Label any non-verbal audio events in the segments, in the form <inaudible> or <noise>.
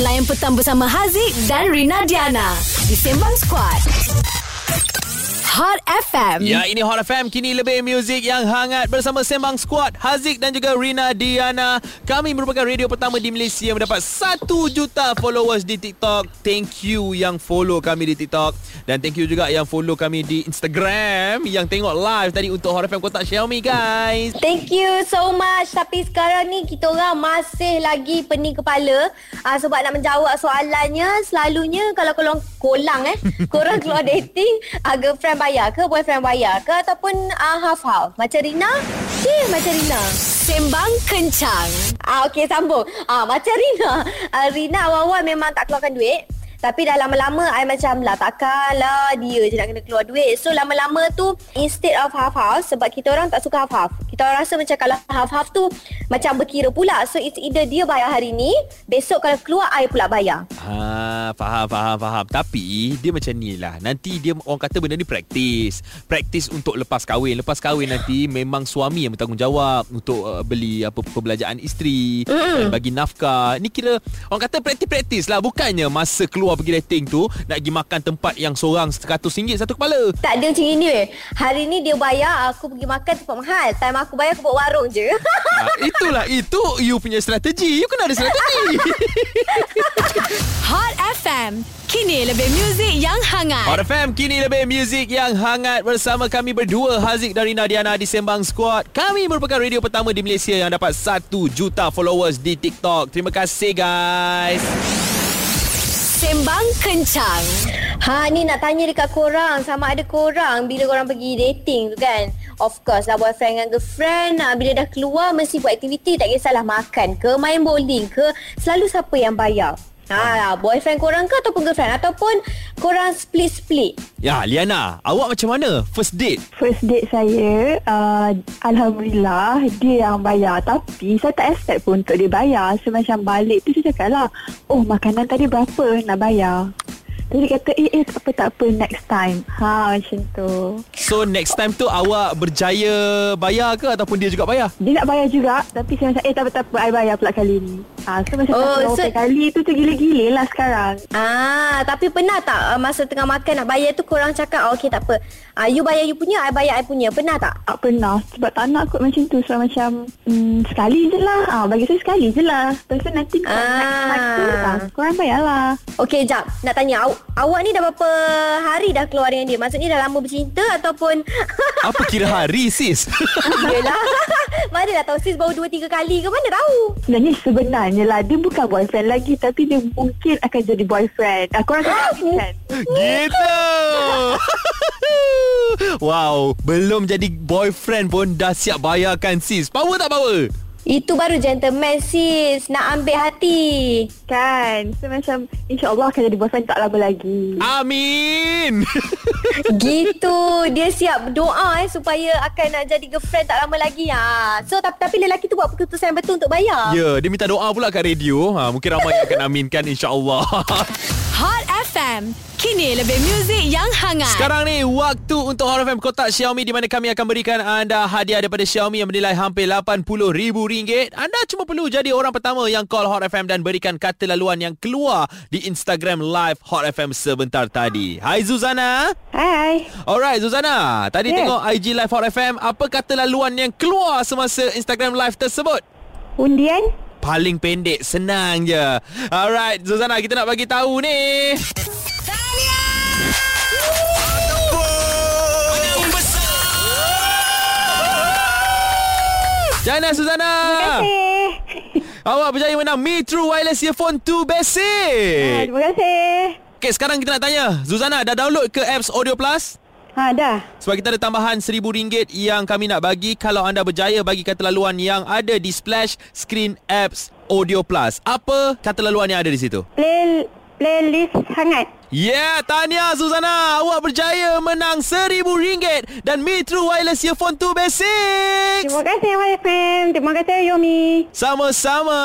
Layan petang bersama Haziq dan Rina Diana di Sembang Squad. Hot FM. Ya, ini Hot FM. Kini lebih muzik yang hangat bersama Sembang Squad. Haziq dan juga Rina Diana. Kami merupakan radio pertama di Malaysia yang mendapat 1 juta followers di TikTok. Thank you yang follow kami di TikTok. Dan thank you juga yang follow kami di Instagram. Yang tengok live tadi untuk Hot FM Kotak Xiaomi, guys. Thank you so much Tapi sekarang ni Kita orang masih lagi Pening kepala uh, Sebab nak menjawab soalannya Selalunya Kalau korang Kolang eh Korang keluar dating <laughs> uh, Girlfriend bayar ke Boyfriend bayar ke Ataupun uh, half-half Macam Rina Okay macam Rina Sembang Kencang. Ah okey sambung. Ah macam Rina. Ah, Rina awal-awal memang tak keluarkan duit. Tapi dah lama-lama I macam lah takkanlah dia je nak kena keluar duit. So lama-lama tu instead of half-half sebab kita orang tak suka half-half. Kita orang rasa macam kalau half-half tu macam berkira pula. So it's either dia bayar hari ni, besok kalau keluar I pula bayar. Ha, faham, faham, faham. Tapi dia macam ni lah. Nanti dia orang kata benda ni praktis. Praktis untuk lepas kahwin. Lepas kahwin nanti memang suami yang bertanggungjawab untuk uh, beli apa perbelanjaan isteri, mm. bagi nafkah. Ni kira orang kata praktis-praktis lah. Bukannya masa keluar pergi dating tu nak pergi makan tempat yang seorang RM100 satu kepala. Tak ada macam ini weh. Hari ni dia bayar aku pergi makan tempat mahal. Time aku bayar aku buat warung je. Ha, itulah itu you punya strategi. You kena ada strategi. <laughs> Hot FM. Kini lebih muzik yang hangat. Hot FM kini lebih muzik yang hangat bersama kami berdua Haziq dan Rina Diana di Sembang Squad. Kami merupakan radio pertama di Malaysia yang dapat 1 juta followers di TikTok. Terima kasih guys. Sembang Kencang. Ha ni nak tanya dekat korang. Sama ada korang Bila korang pergi dating tu kan? Of course lah boyfriend dengan girlfriend nah, Bila dah keluar Mesti buat aktiviti Tak kisahlah makan ke Main bowling ke Selalu siapa yang bayar? Ha, boyfriend korang ke ataupun girlfriend? Ataupun korang split-split. Ya, Liana, awak macam mana? First date? First date saya uh, Alhamdulillah Dia yang bayar. Tapi saya tak expect pun Untuk dia bayar. So macam balik tu Saya cakap lah Oh makanan tadi berapa Nak bayar Jadi kata Eh eh tak apa tak apa Next time. Ha macam tu. So next time tu awak berjaya bayar ke ataupun dia juga bayar? Dia nak bayar juga Tapi saya macam Eh tak apa tak apa I bayar pula kali ni ha, So macam Oh, so- so, kali tu tu gila-gila lah sekarang Ah, tapi pernah tak uh, masa tengah makan nak bayar tu korang cakap oh, okey tak apa. Ah, you bayar you punya, I bayar I punya. Pernah tak? Tak pernah Sebab tak nak kot macam tu So macam hmm, Sekali je lah ha, Bagi saya sekali je lah Lepas tu nanti Ah. tu ha, Korang bayar lah Okey, jap. Nak tanya, aw- awak ni dah berapa hari dah keluar dengan dia? Maksudnya dah lama bercinta ataupun... <laughs> Apa kira hari sis? Yelah. <laughs> Mana dah tahu sis baru 2-3 kali ke? Mana tahu? Sebenarnya sebenarnya lah Dia bukan boyfriend lagi Tapi dia mungkin akan jadi boyfriend Korang kena kan gitu. <laughs> wow, belum jadi boyfriend pun dah siap bayarkan sis. Power tak power? Itu baru gentleman sis. Nak ambil hati. Kan So macam InsyaAllah akan jadi boyfriend tak lama lagi Amin. <laughs> Gitu. Dia siap doa eh supaya akan nak jadi girlfriend tak lama lagi. Ha. So tapi, tapi lelaki tu buat keputusan yang betul untuk bayar. Ya, dia minta doa pula kat radio. Ha, mungkin ramai yang akan aminkan insya-Allah. <laughs> Hot FM. Kini lebih muzik yang hangat. Sekarang ni waktu untuk Hot FM kotak Xiaomi di mana kami akan berikan anda hadiah daripada Xiaomi yang bernilai hampir RM80,000. Anda cuma perlu jadi orang pertama yang call Hot FM dan berikan kata laluan yang keluar di Instagram live Hot FM sebentar tadi. Hai Zuzana. Hai Alright Zuzana, tadi Yes. tengok IG live Hot FM, apa kata laluan yang keluar semasa Instagram live tersebut? Undian Paling pendek, senang je. Alright, Zuzana, kita nak bagi tahu ni. Jana Suzana. Eh Awak berjaya menang Mi True Wireless Earphone 2 ah, Basic. Terima kasih Okay, sekarang kita nak tanya. Zuzana, dah download ke apps Audio Plus? Ha dah Sebab kita ada tambahan RM1,000 yang kami nak bagi kalau anda berjaya bagi kata laluan yang ada di splash screen apps Audio Plus. Apa kata laluan yang ada di situ? Play Playlist hangat Yeah, tahniah Suzana. Awak berjaya menang RM1,000 dan Metro Wireless Earphone 2 Basic. Terima kasih YFM. Terima kasih Yomi. Sama-sama.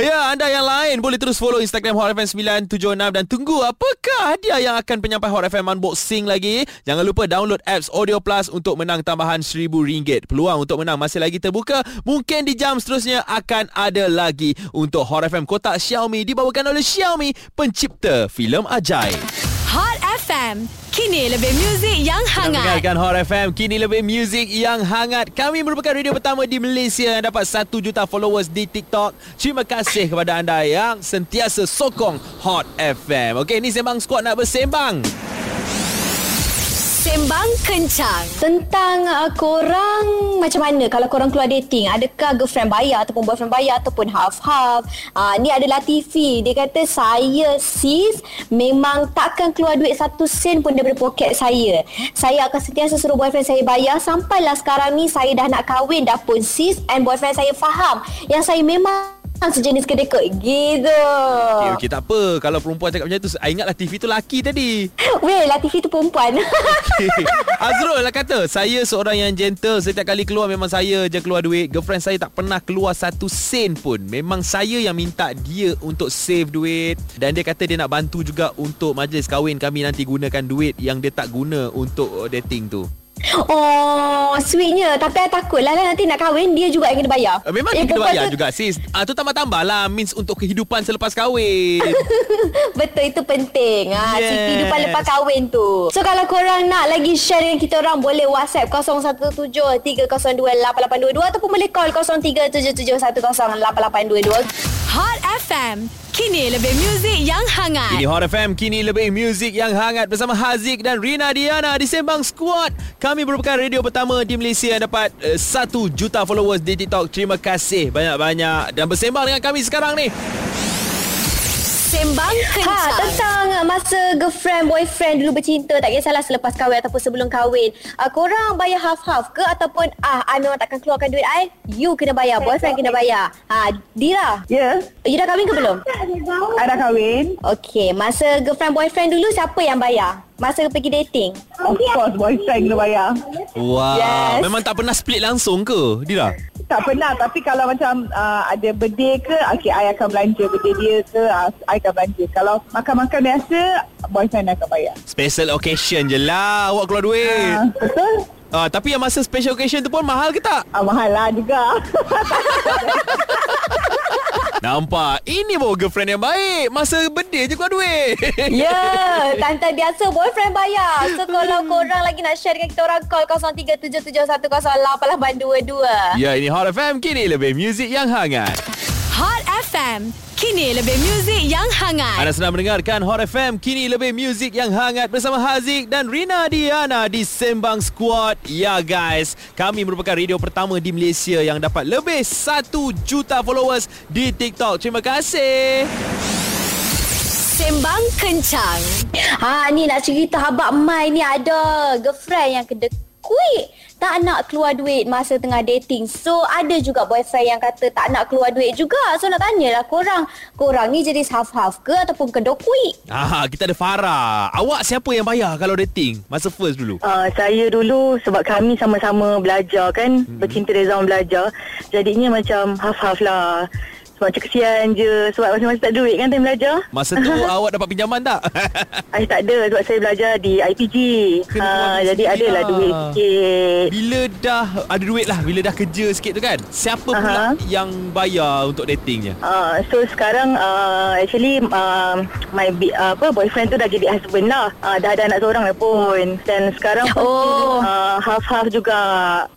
Ya, anda yang lain boleh terus follow Instagram Hot FM 976 dan tunggu apakah hadiah yang akan penyampai Hot FM unboxing lagi. Jangan lupa download apps Audio Plus untuk menang tambahan RM1,000. Peluang untuk menang masih lagi terbuka. Mungkin di jam seterusnya akan ada lagi untuk Hot FM kotak Xiaomi dibawakan oleh Xiaomi, pencipta filem ajaib. Hot FM. Kini lebih muzik yang hangat. Dengarkan Hot FM Kini lebih muzik yang hangat. Kami merupakan radio pertama di Malaysia Yang dapat 1 juta followers di TikTok. Terima kasih kepada anda yang sentiasa sokong Hot FM Okey, ni Sembang Squad nak bersembang Sembang kencang. Tentang uh, korang macam mana? Kalau korang keluar dating adakah girlfriend bayar ataupun boyfriend bayar ataupun half-half? Uh, ni adalah TV dia kata saya sis memang takkan keluar duit satu sen pun daripada poket saya. Saya akan sentiasa suruh boyfriend saya bayar. Sampailah sekarang ni saya dah nak kahwin dah pun sis and boyfriend saya faham. Yang saya memang sejenis kedekut. Gitu. Okey, okey, tak apa. Kalau perempuan cakap macam tu I ingatlah TV tu laki tadi. Weh Latifi tu perempuan. Okay. <laughs> Azrul lah kata Saya seorang yang gentle. Setiap kali keluar Memang saya je keluar duit. Girlfriend saya tak pernah keluar Satu sen pun. Memang saya yang minta dia Untuk save duit. Dan dia kata dia nak bantu juga Untuk majlis kahwin kami Nanti gunakan duit Yang dia tak guna Untuk dating tu Oh, sweetnya. Tapi I takut lah nanti nak kahwin, dia juga yang kena bayar. Uh, Memang Eh, dia kena bayar tu- juga sis Ah tu tambah-tambah lah Means untuk kehidupan selepas kahwin <laughs> Betul, itu penting. Ha, yes. Yes. kehidupan lepas kahwin tu. So, kalau korang nak lagi share dengan kita orang, boleh WhatsApp 017-302-8822 ataupun boleh call 0377108822. Hot FM. Kini lebih muzik yang hangat. Ini Hot FM Kini lebih muzik yang hangat Bersama Haziq dan Rina Diana Di Sembang Squad Kami merupakan radio pertama di Malaysia Yang dapat uh, 1 juta followers di TikTok Terima kasih banyak-banyak Dan bersembang dengan kami sekarang ni Sembang Ha, kencang. tentang masa girlfriend, boyfriend dulu bercinta, tak kisahlah selepas kahwin ataupun sebelum kahwin. Uh, korang bayar half-half ke ataupun ah, I memang takkan keluarkan duit I, you kena bayar, boyfriend kena bayar. Ha, Dira, Ya, you dah kahwin ke belum? I dah kahwin. Okey, masa girlfriend, boyfriend dulu siapa yang bayar? Masa pergi dating? Of course, boyfriend kena bayar. Wow Yes. Memang tak pernah split langsung ke Dira? Tak pernah tapi kalau macam uh, ada birthday ke okay, I akan belanja birthday dia ke uh, I akan belanja. Kalau makan-makan biasa boyfriend akan bayar. Special occasion je lah Awak keluar duit. Uh, betul Ah, Tapi yang masa special occasion tu pun mahal ke tak? uh, mahal lah juga <laughs> Nampak Ini baru girlfriend yang baik Masa birthday je keluar duit <laughs> Ya, yeah, tante biasa boyfriend bayar. So kalau korang lagi nak share dengan kita orang call 0377108822. Ya ini Hot FM Kini lebih muzik yang hangat Hot FM. Kini lebih muzik yang hangat. Anda sedang mendengarkan Hot FM Kini lebih muzik yang hangat Bersama Haziq dan Rina Diana Di Sembang Squad. Ya guys. Kami merupakan radio pertama di Malaysia Yang dapat lebih 1 juta followers Di TikTok. Terima kasih. Sembang kencang. Ha, ni nak cerita habak Mai ni ada girlfriend yang kedekut. Tak nak keluar duit masa tengah dating. So, ada juga boyfriend yang kata tak nak keluar duit juga. So, nak tanyalah korang. Korang ni jenis half-half ke ataupun kedekut? Ah, kita ada Farah Awak siapa yang bayar kalau dating? Masa first dulu Uh, saya dulu sebab kami sama-sama belajar kan hmm. bercinta dari zaman belajar jadinya macam half-half lah macam kesian je sebab masing-masing tak ada duit kan time belajar Masa tu <laughs> awak dapat pinjaman tak? saya tak ada sebab saya belajar di IPG keluar jadi adalah lah. duit sikit Bila dah ada duit lah Bila dah kerja sikit tu kan Siapa pula Aha. yang bayar untuk datingnya? Uh, so sekarang uh, actually uh, my uh, apa boyfriend tu dah jadi husband lah uh, dah ada anak seorang dah pun dan sekarang Oh. uh, half-half juga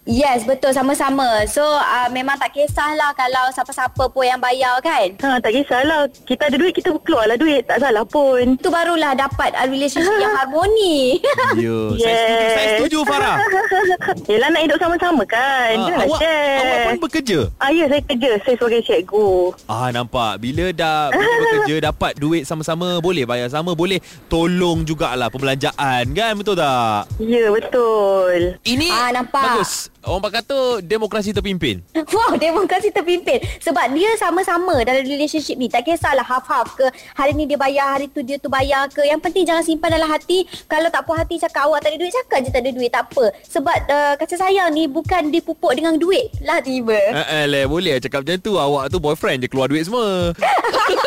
Yes, betul. Sama-sama. So, uh, memang tak kisahlah kalau siapa-siapa pun yang bayar kan? ha, tak kisahlah kita ada duit kita keluarlah duit tak salah pun Itu barulah dapat uh, relationship yang <laughs> harmoni. Ya, saya setuju. Saya setuju Farah. <laughs> Yelah nak hidup sama-sama kan Janganlah awak, share awak pun bekerja? Ah ya saya kerja Saya sebagai cikgu Ah nampak Bila dah bila <laughs> bekerja Dapat duit sama-sama Boleh bayar sama Boleh tolong jugalah Perbelanjaan kan Betul tak? Ya betul Ini Ah, nampak. Bagus Orang kata demokrasi terpimpin. Wow, demokrasi terpimpin. Sebab dia sama-sama dalam relationship ni. Tak kisahlah half-half ke. Hari ni dia bayar, hari tu dia tu bayar ke. Yang penting jangan simpan dalam hati. Kalau tak puas hati cakap awak tak ada duit, cakap je tak ada duit. Tak apa. Sebab uh, kasih sayang ni bukan dipupuk dengan duit lah tiba. Eh, eh, boleh cakap macam tu. Awak tu boyfriend je keluar duit semua. <laughs>